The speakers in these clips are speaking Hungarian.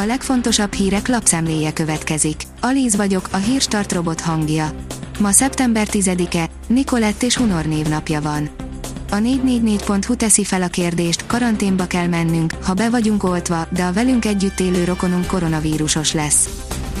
A legfontosabb hírek lapszemléje következik. Alíz vagyok, a hírstart robot hangja. Ma szeptember 10-e, Nikolett és Hunor névnapja van. A 444.hu teszi fel a kérdést, karanténba kell mennünk, ha be vagyunk oltva, de a velünk együtt élő rokonunk koronavírusos lesz.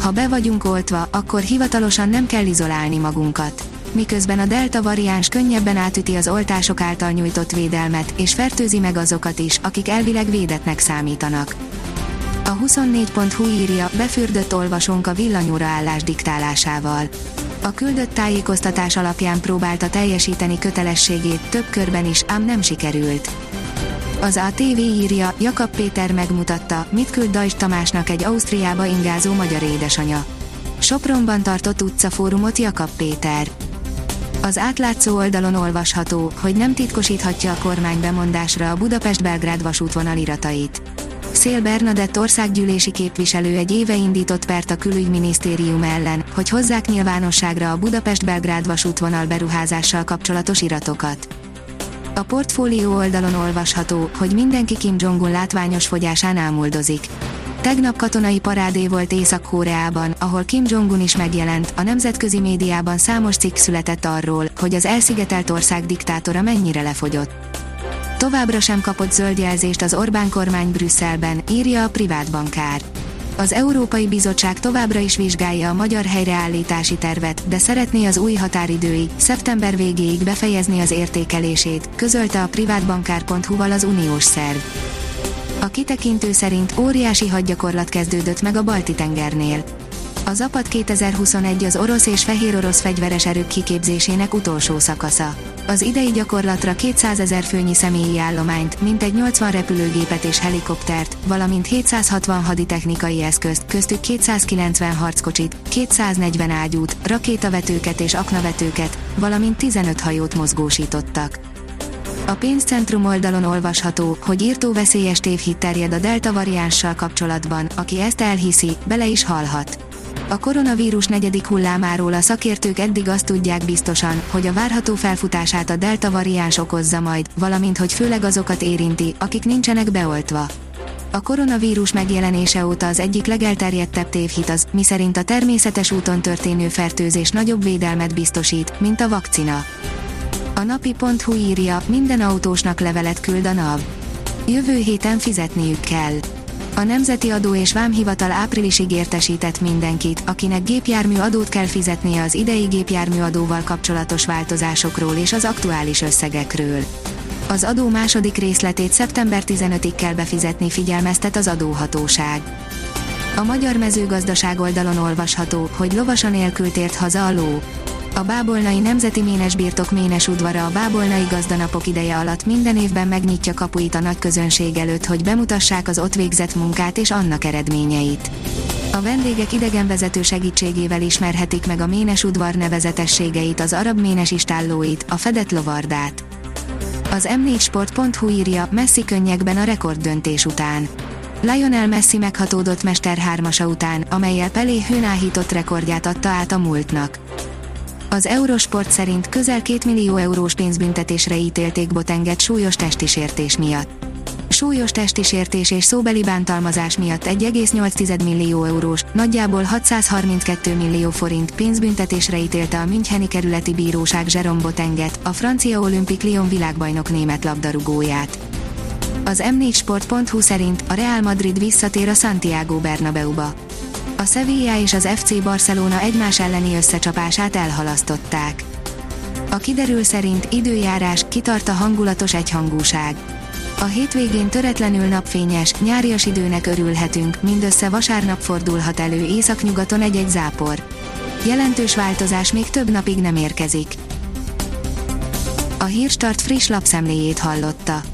Ha be vagyunk oltva, akkor hivatalosan nem kell izolálni magunkat. Miközben a delta variáns könnyebben átüti az oltások által nyújtott védelmet, és fertőzi meg azokat is, akik elvileg védetnek számítanak. A 24.hu írja, befürdött olvasónk a villanyóra állás diktálásával. A küldött tájékoztatás alapján próbálta teljesíteni kötelességét több körben is, ám nem sikerült. Az ATV írja, Jakab Péter megmutatta, mit küld Dajs Tamásnak egy Ausztriába ingázó magyar édesanya. Sopronban tartott utcafórumot Jakab Péter. Az átlátszó oldalon olvasható, hogy nem titkosíthatja a kormány bemondásra a Budapest-Belgrád vasútvonal iratait. Szél Bernadett országgyűlési képviselő egy éve indított pert a külügyminisztérium ellen, hogy hozzák nyilvánosságra a Budapest-Belgrád vasútvonal beruházással kapcsolatos iratokat. A portfólió oldalon olvasható, hogy mindenki Kim Jong-un látványos fogyásán ámuldozik. Tegnap katonai parádé volt Észak-Koreában, ahol Kim Jong-un is megjelent, a nemzetközi médiában számos cikk született arról, hogy az elszigetelt ország diktátora mennyire lefogyott. Továbbra sem kapott zöld jelzést az Orbán kormány Brüsszelben, írja a privát bankár. Az Európai Bizottság továbbra is vizsgálja a magyar helyreállítási tervet, de szeretné az új határidőig, szeptember végéig befejezni az értékelését, közölte a privátbankár.hu-val az uniós szerv. A kitekintő szerint óriási hadgyakorlat kezdődött meg a Balti-tengernél. A Zapad 2021 az orosz és fehér orosz fegyveres erők kiképzésének utolsó szakasza. Az idei gyakorlatra 200 ezer főnyi személyi állományt, mintegy 80 repülőgépet és helikoptert, valamint 760 haditechnikai eszközt, köztük 290 harckocsit, 240 ágyút, rakétavetőket és aknavetőket, valamint 15 hajót mozgósítottak. A pénzcentrum oldalon olvasható, hogy írtó veszélyes tévhit terjed a delta variánssal kapcsolatban, aki ezt elhiszi, bele is halhat. A koronavírus negyedik hullámáról a szakértők eddig azt tudják biztosan, hogy a várható felfutását a delta variáns okozza majd, valamint hogy főleg azokat érinti, akik nincsenek beoltva. A koronavírus megjelenése óta az egyik legelterjedtebb tévhit az, miszerint a természetes úton történő fertőzés nagyobb védelmet biztosít, mint a vakcina. A napi.hu írja, minden autósnak levelet küld a NAV. Jövő héten fizetniük kell. A Nemzeti Adó és Vámhivatal áprilisig értesített mindenkit, akinek gépjármű adót kell fizetnie az idei gépjármű adóval kapcsolatos változásokról és az aktuális összegekről. Az adó második részletét szeptember 15-ig kell befizetni figyelmeztet az adóhatóság. A magyar mezőgazdaság oldalon olvasható, hogy lovasan nélkül tért haza a ló. A Bábolnai Nemzeti Ménes Birtok Ménes udvara a Bábolnai Gazdanapok ideje alatt minden évben megnyitja kapuit a nagy közönség előtt, hogy bemutassák az ott végzett munkát és annak eredményeit. A vendégek idegenvezető segítségével ismerhetik meg a Ménes udvar nevezetességeit, az arab ménes istállóit, a fedett lovardát. Az m4sport.hu írja Messi könnyekben a rekorddöntés után. Lionel Messi meghatódott Mester hármasa után, amelyel Pelé hőnáhított rekordját adta át a múltnak. Az Eurosport szerint közel 2 millió eurós pénzbüntetésre ítélték Botenget súlyos testi sértés miatt. Súlyos testi sértés és szóbeli bántalmazás miatt 1,8 millió eurós, nagyjából 632 millió forint pénzbüntetésre ítélte a Müncheni kerületi bíróság Jerome Botenget, a francia olimpik Lyon világbajnok német labdarúgóját. Az m4sport.hu szerint a Real Madrid visszatér a Santiago Bernabeuba a Sevilla és az FC Barcelona egymás elleni összecsapását elhalasztották. A kiderül szerint időjárás, kitart a hangulatos egyhangúság. A hétvégén töretlenül napfényes, nyárias időnek örülhetünk, mindössze vasárnap fordulhat elő északnyugaton egy-egy zápor. Jelentős változás még több napig nem érkezik. A Hírstart friss lapszemléjét hallotta.